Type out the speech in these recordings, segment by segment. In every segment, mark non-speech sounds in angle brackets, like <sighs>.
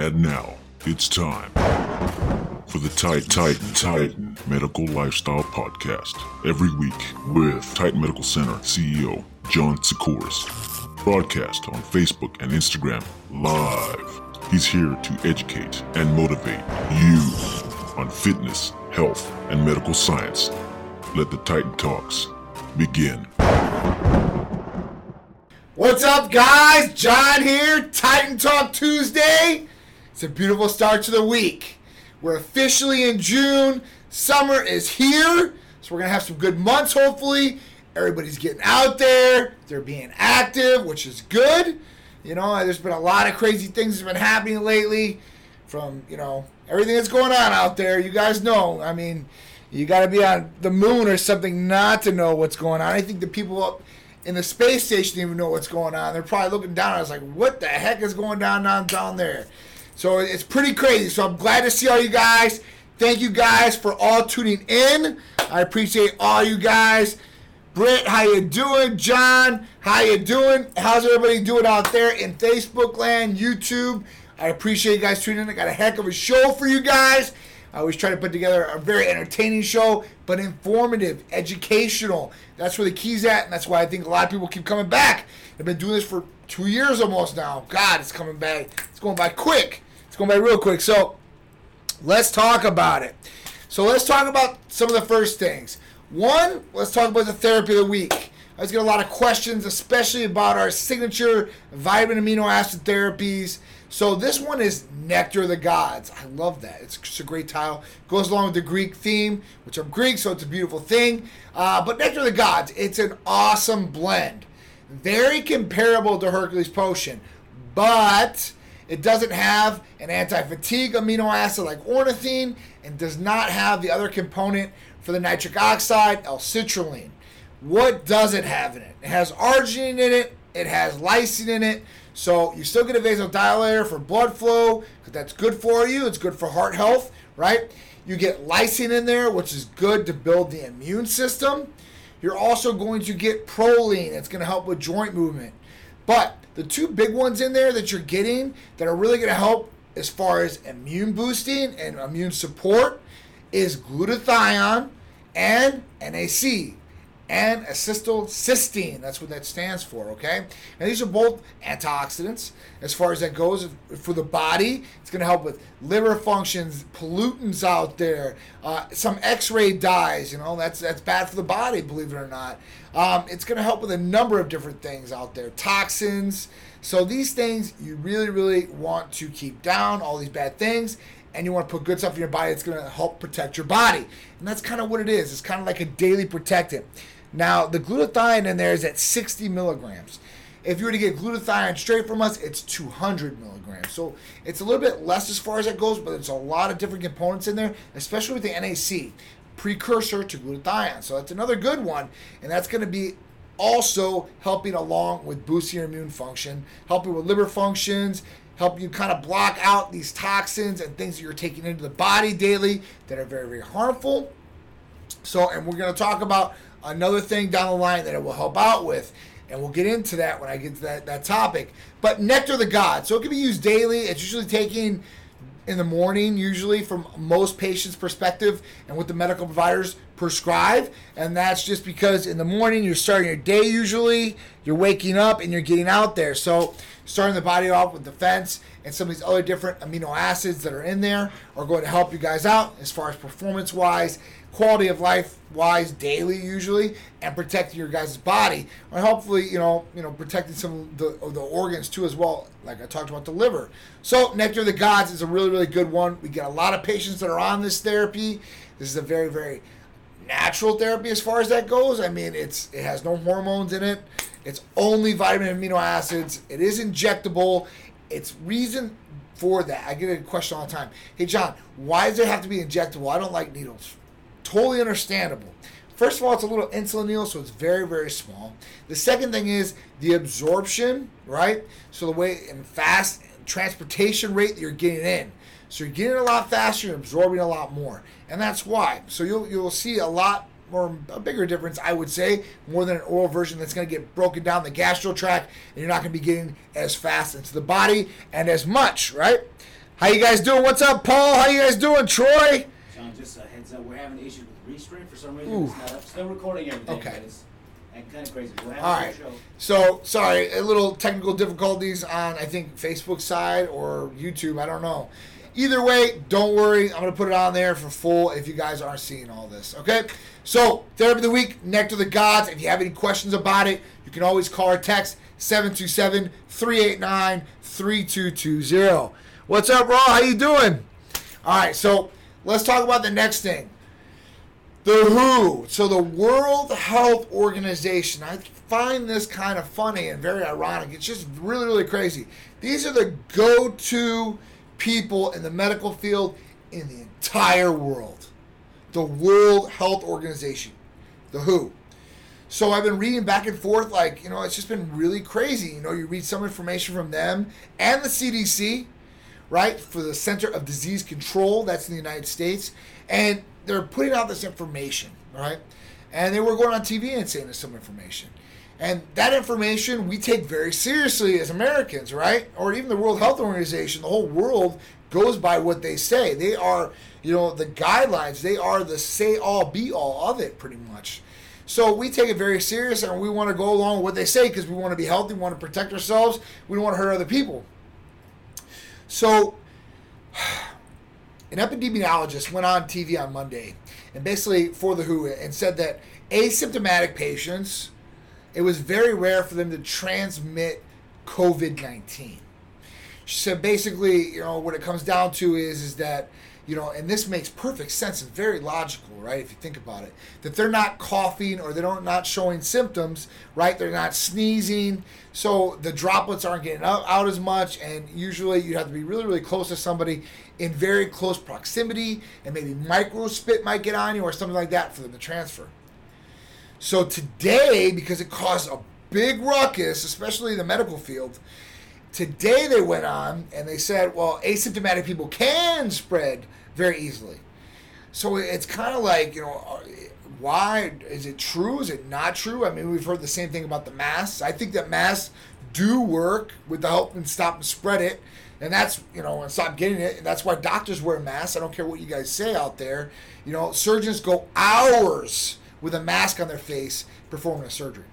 And now, it's time for the Titan Titan Titan Medical Lifestyle Podcast. Every week with Titan Medical Center CEO John Sikoris. Broadcast on Facebook and Instagram live. He's here to educate and motivate you on fitness, health, and medical science. Let the Titan Talks begin. What's up, guys? John here, Titan Talk Tuesday. It's a beautiful start to the week. We're officially in June. Summer is here, so we're going to have some good months, hopefully. Everybody's getting out there, they're being active, which is good. You know, there's been a lot of crazy things that have been happening lately from, you know, everything that's going on out there. You guys know. I mean, you got to be on the moon or something not to know what's going on. I think the people up in the space station even know what's going on. They're probably looking down. I was like, what the heck is going down down down there? So it's pretty crazy. So I'm glad to see all you guys. Thank you guys for all tuning in. I appreciate all you guys. Britt, how you doing? John, how you doing? How's everybody doing out there in Facebook land, YouTube? I appreciate you guys tuning in. I got a heck of a show for you guys. I always try to put together a very entertaining show, but informative, educational. That's where the key's at, and that's why I think a lot of people keep coming back. I've been doing this for two years almost now. God, it's coming back. It's going by quick. Going by real quick. So let's talk about it. So let's talk about some of the first things. One, let's talk about the therapy of the week. I was getting a lot of questions, especially about our signature vitamin amino acid therapies. So this one is Nectar of the Gods. I love that. It's, it's a great title. Goes along with the Greek theme, which I'm Greek, so it's a beautiful thing. Uh, but Nectar of the Gods, it's an awesome blend. Very comparable to Hercules Potion, but it doesn't have an anti-fatigue amino acid like ornithine and does not have the other component for the nitric oxide, L-citrulline. What does it have in it? It has arginine in it. It has lysine in it. So you still get a vasodilator for blood flow because that's good for you. It's good for heart health, right? You get lysine in there, which is good to build the immune system. You're also going to get proline. It's going to help with joint movement. But the two big ones in there that you're getting that are really going to help as far as immune boosting and immune support is glutathione and NAC N-acetylcysteine. That's what that stands for, okay? And these are both antioxidants as far as that goes for the body. It's going to help with liver functions, pollutants out there, uh, some X-ray dyes. You know, that's that's bad for the body, believe it or not. Um, it's going to help with a number of different things out there, toxins. So these things you really, really want to keep down. All these bad things and you want to put good stuff in your body that's going to help protect your body. And that's kind of what it is. It's kind of like a daily protectant. Now, the glutathione in there is at 60 milligrams. If you were to get glutathione straight from us, it's 200 milligrams. So it's a little bit less as far as that goes, but there's a lot of different components in there, especially with the NAC, precursor to glutathione. So that's another good one, and that's going to be also helping along with boosting your immune function, helping with liver functions, help you kind of block out these toxins and things that you're taking into the body daily that are very, very harmful. So, and we're going to talk about another thing down the line that it will help out with. And we'll get into that when I get to that, that topic. But nectar the gods. So it can be used daily. It's usually taken in the morning, usually from most patients' perspective, and what the medical providers prescribe. And that's just because in the morning you're starting your day usually, you're waking up and you're getting out there. So starting the body off with defense and some of these other different amino acids that are in there are going to help you guys out as far as performance wise quality of life wise daily usually and protecting your guys' body. And hopefully you know you know protecting some of the, the organs too as well like i talked about the liver. So nectar of the gods is a really really good one. We get a lot of patients that are on this therapy. This is a very very natural therapy as far as that goes. I mean it's it has no hormones in it. It's only vitamin and amino acids. It is injectable. It's reason for that. I get a question all the time. Hey john why does it have to be injectable? I don't like needles Totally understandable. First of all, it's a little insulin so it's very, very small. The second thing is the absorption, right? So the way and fast transportation rate that you're getting in. So you're getting a lot faster, you're absorbing a lot more, and that's why. So you'll you'll see a lot more a bigger difference, I would say, more than an oral version that's going to get broken down the gastro tract, and you're not going to be getting as fast into the body and as much, right? How you guys doing? What's up, Paul? How you guys doing, Troy? John, just heads up, uh, we're having issues with Restream for some reason. Ooh. It's not up. Still recording everything, Okay. but it's kind of crazy. All a right. So sorry, a little technical difficulties on I think Facebook side or YouTube. I don't know. Either way, don't worry. I'm gonna put it on there for full if you guys aren't seeing all this. Okay. So therapy of the week, nectar of the gods. If you have any questions about it, you can always call or text 727-389-3220. What's up, Raw? How you doing? All right. So let's talk about the next thing. The WHO, so the World Health Organization. I find this kind of funny and very ironic. It's just really, really crazy. These are the go to people in the medical field in the entire world. The World Health Organization, the WHO. So I've been reading back and forth, like, you know, it's just been really crazy. You know, you read some information from them and the CDC, right, for the Center of Disease Control, that's in the United States, and they're putting out this information, right? And they were going on TV and saying there's some information. And that information we take very seriously as Americans, right? Or even the World Health Organization, the whole world goes by what they say. They are, you know, the guidelines, they are the say all be all of it pretty much. So we take it very serious and we want to go along with what they say because we want to be healthy, we want to protect ourselves, we don't want to hurt other people. So <sighs> an epidemiologist went on TV on Monday and basically for the WHO and said that asymptomatic patients, it was very rare for them to transmit COVID 19. She said basically, you know, what it comes down to is is that, you know, and this makes perfect sense and very logical, right? If you think about it, that they're not coughing or they don't not showing symptoms, right? They're not sneezing, so the droplets aren't getting out, out as much. And usually, you have to be really, really close to somebody in very close proximity, and maybe micro spit might get on you or something like that for them to transfer. So today, because it caused a big ruckus, especially in the medical field, today they went on and they said, well, asymptomatic people can spread very easily. So it's kind of like, you know, uh, why is it true? Is it not true? I mean, we've heard the same thing about the masks. I think that masks do work with the help and stop and spread it. And that's, you know, and stop getting it. And that's why doctors wear masks. I don't care what you guys say out there. You know, surgeons go hours with a mask on their face performing a surgery.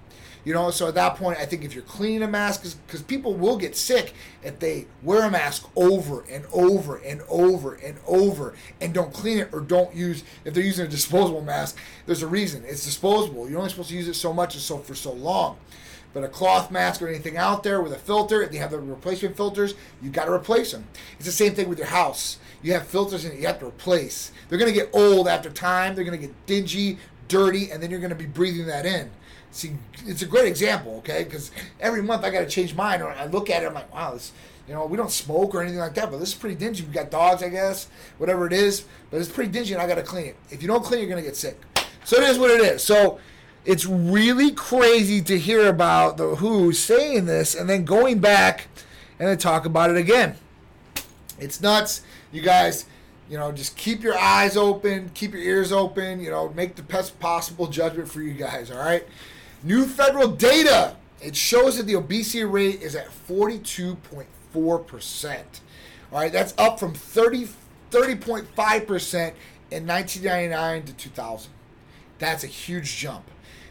You know, so at that point, I think if you're cleaning a mask, because people will get sick if they wear a mask over and over and over and over and don't clean it or don't use, if they're using a disposable mask, there's a reason. It's disposable. You're only supposed to use it so much and so for so long. But a cloth mask or anything out there with a filter, if they have the replacement filters, you got to replace them. It's the same thing with your house. You have filters in it, you have to replace. They're going to get old after time, they're going to get dingy, dirty, and then you're going to be breathing that in. See, it's a great example, okay? Because every month I got to change mine. Or I look at it, I'm like, wow, this, you know, we don't smoke or anything like that, but this is pretty dingy. We got dogs, I guess, whatever it is, but it's pretty dingy, and I got to clean it. If you don't clean, you're gonna get sick. So it is what it is. So it's really crazy to hear about the WHO saying this and then going back and then talk about it again. It's nuts, you guys. You know, just keep your eyes open, keep your ears open. You know, make the best possible judgment for you guys. All right. New federal data. It shows that the obesity rate is at 42.4%. All right, that's up from 30, 30.5% in 1999 to 2000. That's a huge jump.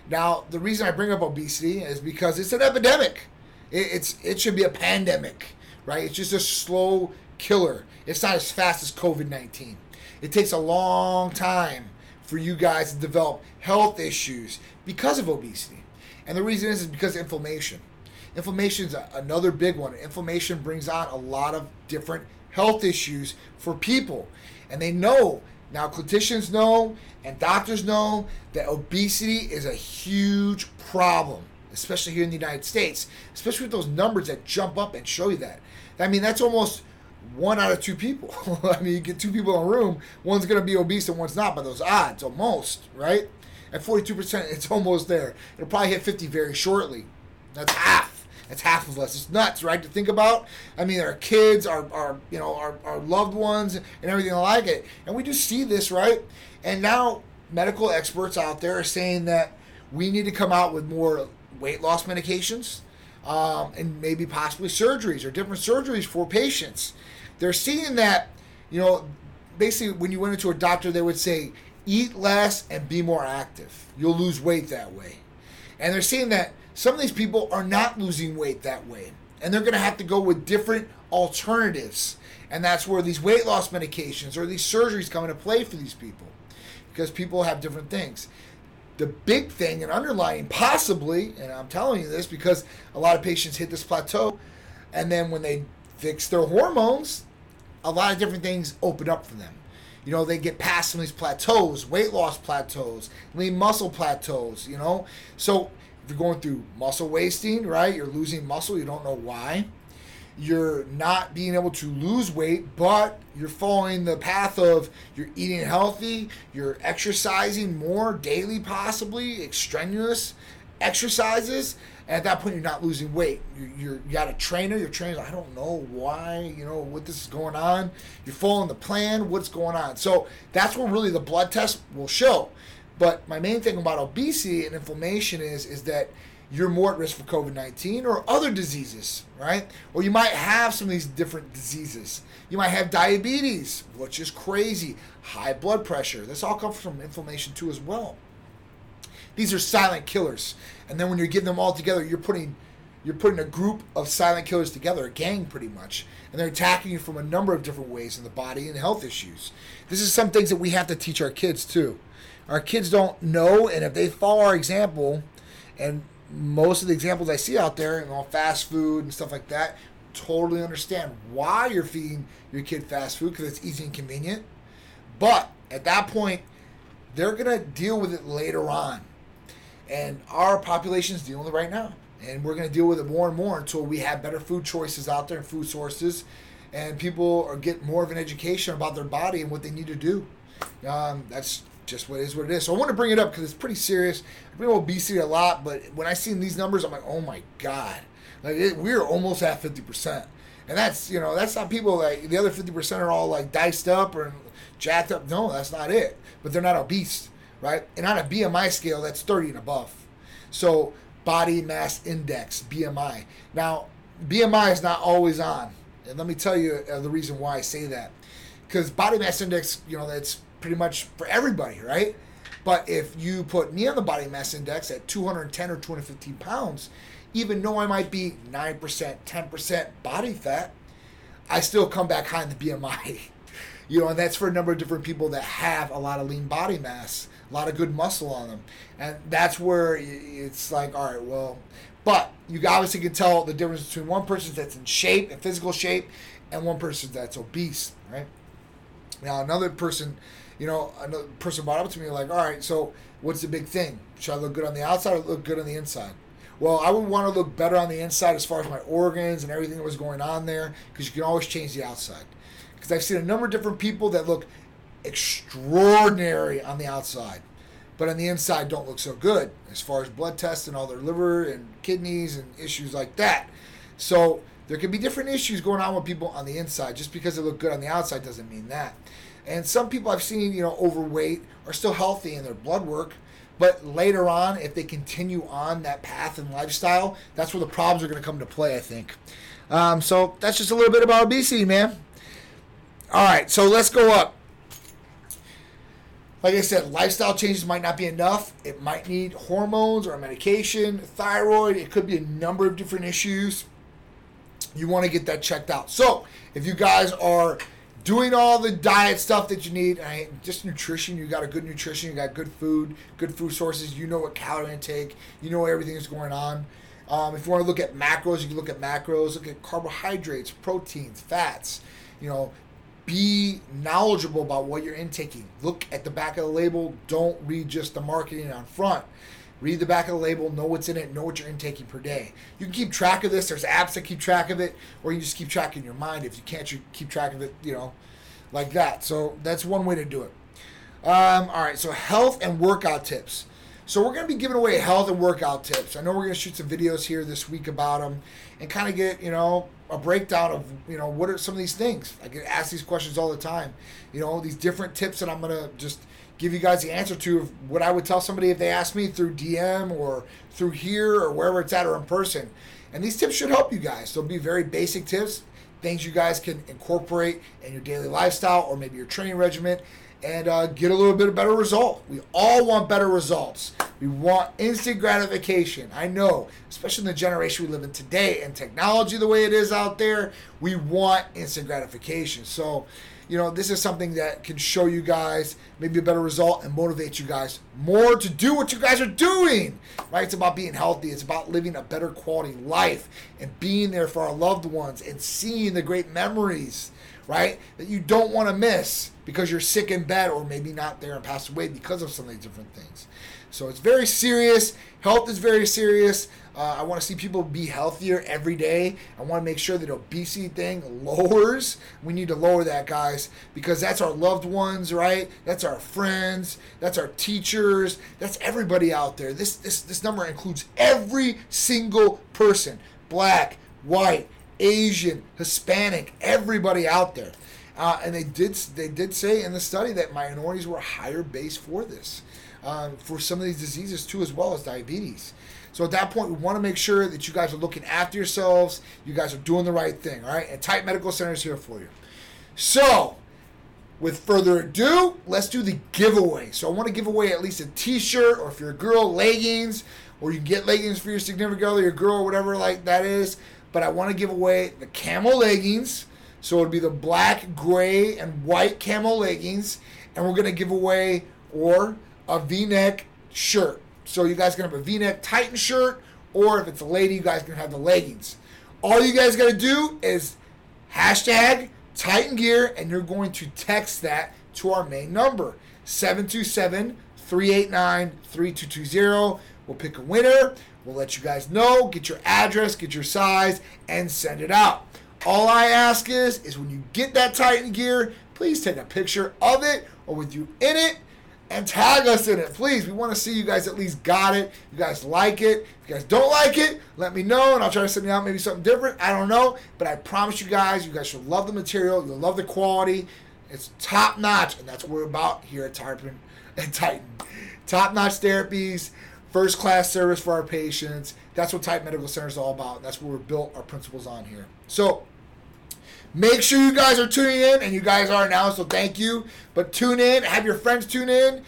Now, the reason I bring up obesity is because it's an epidemic. It, it's it should be a pandemic, right? It's just a slow killer. It's not as fast as COVID 19. It takes a long time for you guys to develop health issues because of obesity. And the reason is, is because inflammation. Inflammation is another big one. Inflammation brings on a lot of different health issues for people. And they know, now clinicians know and doctors know that obesity is a huge problem, especially here in the United States, especially with those numbers that jump up and show you that. I mean, that's almost one out of two people. <laughs> I mean, you get two people in a room, one's going to be obese and one's not by those odds, almost, right? At 42%, it's almost there. It'll probably hit 50 very shortly. That's half. That's half of us. It's nuts, right? To think about. I mean, our kids, our, our you know, our, our loved ones, and everything like it. And we just see this, right? And now medical experts out there are saying that we need to come out with more weight loss medications, um, and maybe possibly surgeries or different surgeries for patients. They're seeing that, you know, basically when you went into a doctor, they would say, eat less and be more active. You'll lose weight that way. And they're seeing that some of these people are not losing weight that way. And they're going to have to go with different alternatives. And that's where these weight loss medications or these surgeries come into play for these people because people have different things. The big thing and underlying, possibly, and I'm telling you this because a lot of patients hit this plateau, and then when they fix their hormones, a lot of different things open up for them. You know, they get past some of these plateaus, weight loss plateaus, lean muscle plateaus, you know. So if you're going through muscle wasting, right, you're losing muscle, you don't know why you're not being able to lose weight, but you're following the path of you're eating healthy, you're exercising more daily, possibly extraneous exercises. And at that point, you're not losing weight. You're, you're you got a trainer. Your trainer's like, I don't know why, you know, what this is going on. You're following the plan. What's going on? So that's what really the blood test will show. But my main thing about obesity and inflammation is is that you're more at risk for COVID 19 or other diseases, right? Or you might have some of these different diseases. You might have diabetes, which is crazy, high blood pressure. This all comes from inflammation too, as well. These are silent killers. And then when you're getting them all together, you're putting you're putting a group of silent killers together, a gang pretty much, and they're attacking you from a number of different ways in the body and health issues. This is some things that we have to teach our kids too. Our kids don't know, and if they follow our example and most of the examples I see out there, you all fast food and stuff like that, totally understand why you're feeding your kid fast food because it's easy and convenient. But at that point, they're gonna deal with it later on, and our population is dealing with it right now, and we're gonna deal with it more and more until we have better food choices out there and food sources, and people are get more of an education about their body and what they need to do. Um, that's just what is what it is. So I want to bring it up because it's pretty serious. I bring obesity a lot, but when I see these numbers, I'm like, oh my god, like it, we're almost at fifty percent, and that's you know that's not people like the other fifty percent are all like diced up or jacked up. No, that's not it. But they're not obese, right? And on a BMI scale, that's thirty and above. So body mass index BMI. Now BMI is not always on, and let me tell you uh, the reason why I say that. Because body mass index, you know, that's pretty much for everybody, right? But if you put me on the body mass index at 210 or 215 pounds, even though I might be 9%, 10% body fat, I still come back high in the BMI. <laughs> you know, and that's for a number of different people that have a lot of lean body mass, a lot of good muscle on them. And that's where it's like, all right, well, but you obviously can tell the difference between one person that's in shape, in physical shape, and one person that's obese, right? Now, another person you know, another person brought up to me like, all right, so what's the big thing? Should I look good on the outside or look good on the inside? Well, I would want to look better on the inside as far as my organs and everything that was going on there, because you can always change the outside. Because I've seen a number of different people that look extraordinary on the outside, but on the inside don't look so good as far as blood tests and all their liver and kidneys and issues like that. So there can be different issues going on with people on the inside. Just because they look good on the outside doesn't mean that. And some people I've seen, you know, overweight are still healthy in their blood work. But later on, if they continue on that path and lifestyle, that's where the problems are going to come to play, I think. Um, so that's just a little bit about obesity, man. All right, so let's go up. Like I said, lifestyle changes might not be enough. It might need hormones or medication, thyroid. It could be a number of different issues. You want to get that checked out. So if you guys are doing all the diet stuff that you need. Just nutrition. You got a good nutrition. You got good food, good food sources. You know what calorie intake. You know everything is going on. Um, if you want to look at macros, you can look at macros. Look at carbohydrates, proteins, fats. You know, be knowledgeable about what you're intaking. Look at the back of the label. Don't read just the marketing on front. Read the back of the label, know what's in it, know what you're intaking per day. You can keep track of this. There's apps that keep track of it, or you just keep track in your mind. If you can't you keep track of it, you know, like that. So that's one way to do it. Um, all right, so health and workout tips. So we're going to be giving away health and workout tips. I know we're going to shoot some videos here this week about them and kind of get, you know, a breakdown of, you know, what are some of these things. I get asked these questions all the time. You know, these different tips that I'm to just – give you guys the answer to of what I would tell somebody if they asked me through DM or through here or wherever it's at or in person. And these tips should help you guys. They'll be very basic tips. things you guys can incorporate in your daily lifestyle or maybe your training regimen and uh, get a little bit of better result. We all want better results. We want instant gratification. I know, especially in the generation we live in today and technology the way it is out there, we want instant gratification. So, you know, this is something that can show you guys maybe a better result and motivate you guys more to do what you guys are doing. Right? It's about being healthy. It's about living a better quality life and being there for our loved ones and seeing the great memories, right? That you don't want to miss because you're sick in bed or maybe not there and passed away because of some of these different things. So it's very serious. Health is very serious. Uh, I want to see people be healthier every day. I want to make sure that obesity thing lowers. We need to lower that, guys, because that's our loved ones, right? That's our friends. That's our teachers. That's everybody out there. This this this number includes every single person, black, white, Asian, Hispanic, everybody out there. Uh, and they did they did say in the study that minorities were higher base for this, um, for some of these diseases too, as well as diabetes. So at that point, we want to make sure that you guys are looking after yourselves. You guys are doing the right thing, all right? And Titan Medical Center is here for you. So, with further ado, let's do the giveaway. So I want to give away at least a T-shirt, or if you're a girl, leggings, or you can get leggings for your significant other, your girl, whatever like that is. But I want to give away the camel leggings. So it'll be the black, gray, and white camel leggings, and we're gonna give away or a V-neck shirt. So you guys can have a V-neck Titan shirt, or if it's a lady, you guys can have the leggings. All you guys gotta do is hashtag Titan Gear, and you're going to text that to our main number 727 389 3220. We'll pick a winner. We'll let you guys know, get your address, get your size, and send it out. All I ask is, is when you get that Titan gear, please take a picture of it or with you in it and tag us in it. Please, we want to see you guys at least got it. You guys like it. If you guys don't like it, let me know and I'll try to send you out maybe something different. I don't know. But I promise you guys, you guys should love the material. You'll love the quality. It's top notch, and that's what we're about here at Tarpon <laughs> At Titan. Top notch therapies, first class service for our patients. That's what Titan Medical Center is all about. And that's what we're built our principles on here. So, Make sure you guys are tuning in, and you guys are now, so thank you. But tune in, have your friends tune in.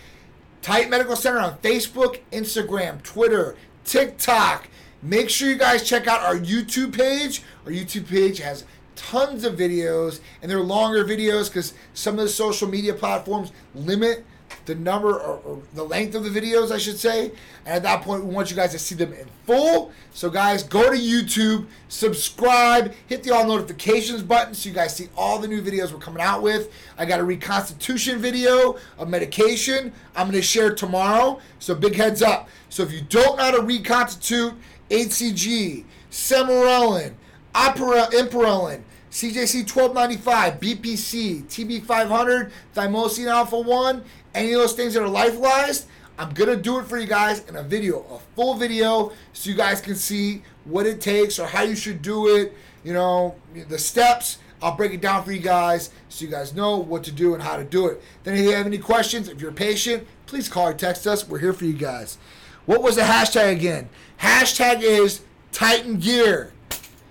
Titan Medical Center on Facebook, Instagram, Twitter, TikTok. Make sure you guys check out our YouTube page. Our YouTube page has tons of videos, and they're longer videos because some of the social media platforms limit the number or, or, the length of the videos, I should say. And at that point, we want you guys to see them in full. So, guys, go to YouTube, subscribe, hit the all notifications button so you guys see all the new videos we're coming out with. I got a reconstitution video of medication I'm going to share tomorrow. So, big heads up. So, if you don't know how to reconstitute HCG, Sermorelin, Ipamorelin, CJC 1295, BPC, TB500, Thymosin Alpha 1, any of those things that are lyophilized, I'm to do it for you guys in a video, a full video, so you guys can see what it takes or how you should do it, you know, the steps. I'll break it down for you guys so you guys know what to do and how to do it. Then if you have any questions, if you're patient, please call or text us. We're here for you guys. What was the hashtag again? Hashtag is Titan Gear.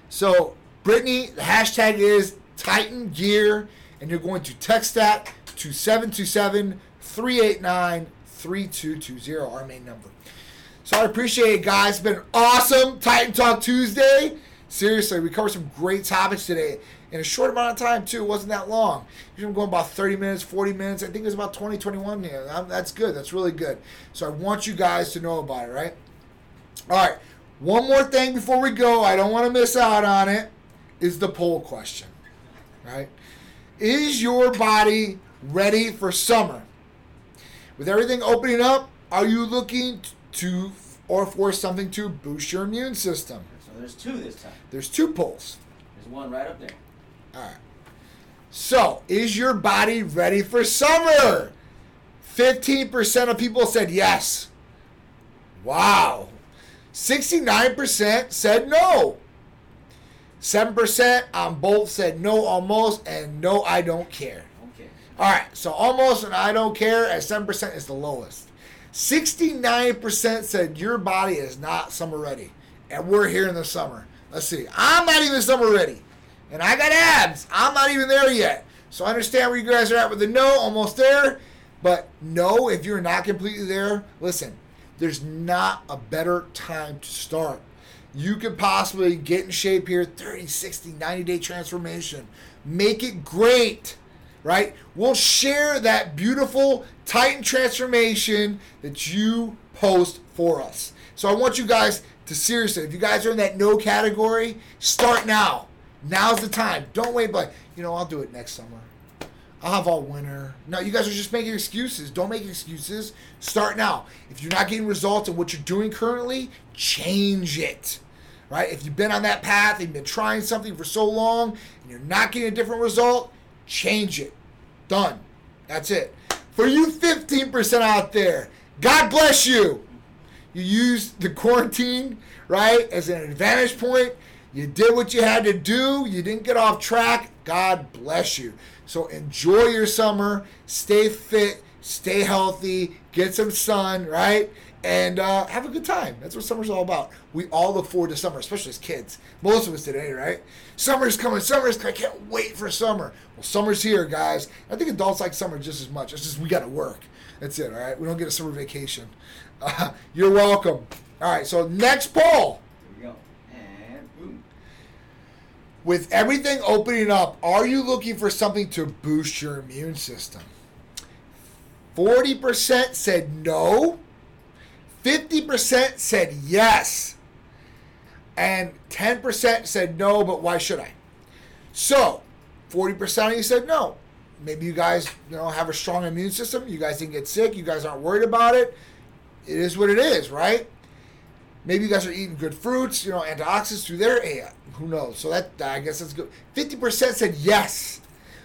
So, Brittany, the hashtag is Titan Gear, and you're going to text that to 727 389 3220, our main number. So I appreciate it, guys. It's been awesome. Titan Talk Tuesday. Seriously, we covered some great topics today in a short amount of time, too. It wasn't that long. Usually I'm going about 30 minutes, 40 minutes. I think it was about 20, 21 here. That's good. That's really good. So I want you guys to know about it, right? All right. One more thing before we go. I don't want to miss out on it. Is the poll question, right? Is your body ready for summer? With everything opening up, are you looking to or for something to boost your immune system? So there's two this time. There's two polls. There's one right up there. All right. So, is your body ready for summer? 15% of people said yes. Wow. 69% said no. 7% on both said no almost and no I don't care. All right, so almost and I don't care at 7% is the lowest. 69% said your body is not summer ready. And we're here in the summer. Let's see. I'm not even summer ready. And I got abs. I'm not even there yet. So I understand where you guys are at with the no, almost there. But no, if you're not completely there, listen, there's not a better time to start. You could possibly get in shape here 30, 60, 90 day transformation. Make it great, right? We'll share that beautiful Titan transformation that you post for us. So I want you guys to seriously, if you guys are in that no category, start now. Now's the time. Don't wait, but you know, I'll do it next summer. I'll have all winter. No, you guys are just making excuses. Don't make excuses. Start now. If you're not getting results in what you're doing currently, change it. Right? If you've been on that path, and you've been trying something for so long, and you're not getting a different result, change it. Done. That's it. For you 15% out there, God bless you. You used the quarantine, right, as an advantage point. You did what you had to do. You didn't get off track. God bless you. So enjoy your summer. Stay fit. Stay healthy. Get some sun, right? And uh, have a good time. That's what summer's all about. We all look forward to summer, especially as kids. Most of us today, right? Summer's coming. Summer's I can't wait for summer. Well, summer's here, guys. I think adults like summer just as much. It's just we got to work. That's it, all right? We don't get a summer vacation. Uh, <laughs> you're welcome. All right, so next poll. Here we go. And boom. With everything opening up, are you looking for something to boost your immune system? 40% said no, 50% said yes, and 10% said no, but why should I? So, 40% of you said no. Maybe you guys, you know, have a strong immune system. You guys didn't get sick. You guys aren't worried about it. It is what it is, right? Maybe you guys are eating good fruits, you know, antioxidants through there. Hey, who knows? So that I guess that's good. Fifty percent said yes.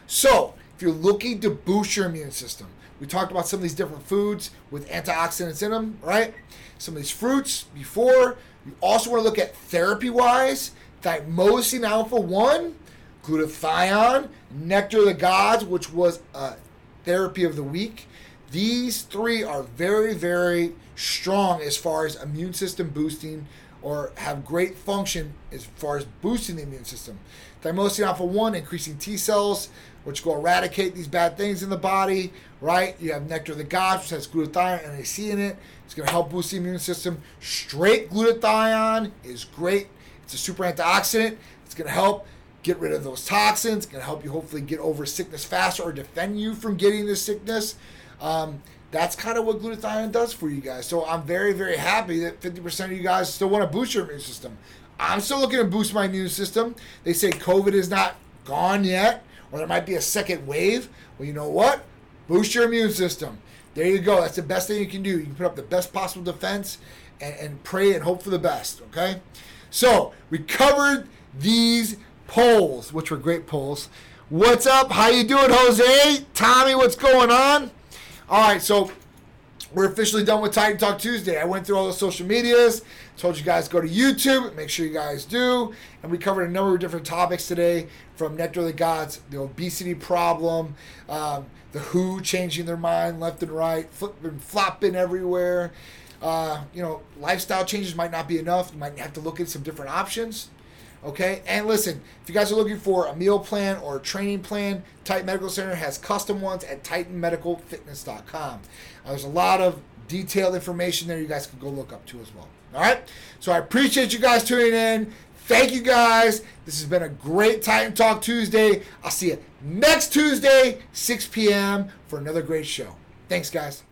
So if you're looking to boost your immune system, we talked about some of these different foods with antioxidants in them, right? Some of these fruits before. You also want to look at therapy-wise, thymosin alpha one, glutathione, nectar of the gods, which was a therapy of the week. These three are very, very strong as far as immune system boosting or have great function as far as boosting the immune system. Thymosin alpha 1, increasing T cells, which go eradicate these bad things in the body, right? You have nectar of the gods, which has glutathione and NAC in it. It's going to help boost the immune system. Straight glutathione is great. It's a super antioxidant. It's going to help get rid of those toxins. It's going to help you hopefully get over sickness faster or defend you from getting this sickness. Um, that's kind of what glutathione does for you guys. So I'm very, very happy that 50% of you guys still want to boost your immune system. I'm still looking to boost my immune system. They say COVID is not gone yet, or there might be a second wave. Well, you know what? Boost your immune system. There you go. That's the best thing you can do. You can put up the best possible defense and, and pray and hope for the best. Okay? So we covered these polls, which were great polls. What's up? How you doing, Jose? Tommy, what's going on? All right, so we're officially done with Titan Talk Tuesday. I went through all the social medias, told you guys go to YouTube, make sure you guys do, and we covered a number of different topics today, from Nectar of the Gods, the obesity problem, um, the WHO changing their mind left and right, flipping, flopping everywhere. Uh, you know, lifestyle changes might not be enough. You might have to look at some different options. Okay, and listen, if you guys are looking for a meal plan or a training plan, Titan Medical Center has custom ones at TitanMedicalFitness.com. Uh, there's a lot of detailed information there you guys can go look up to as well. All right, so I appreciate you guys tuning in. Thank you guys. This has been a great Titan Talk Tuesday. I'll see you next Tuesday, 6 p.m., for another great show. Thanks, guys.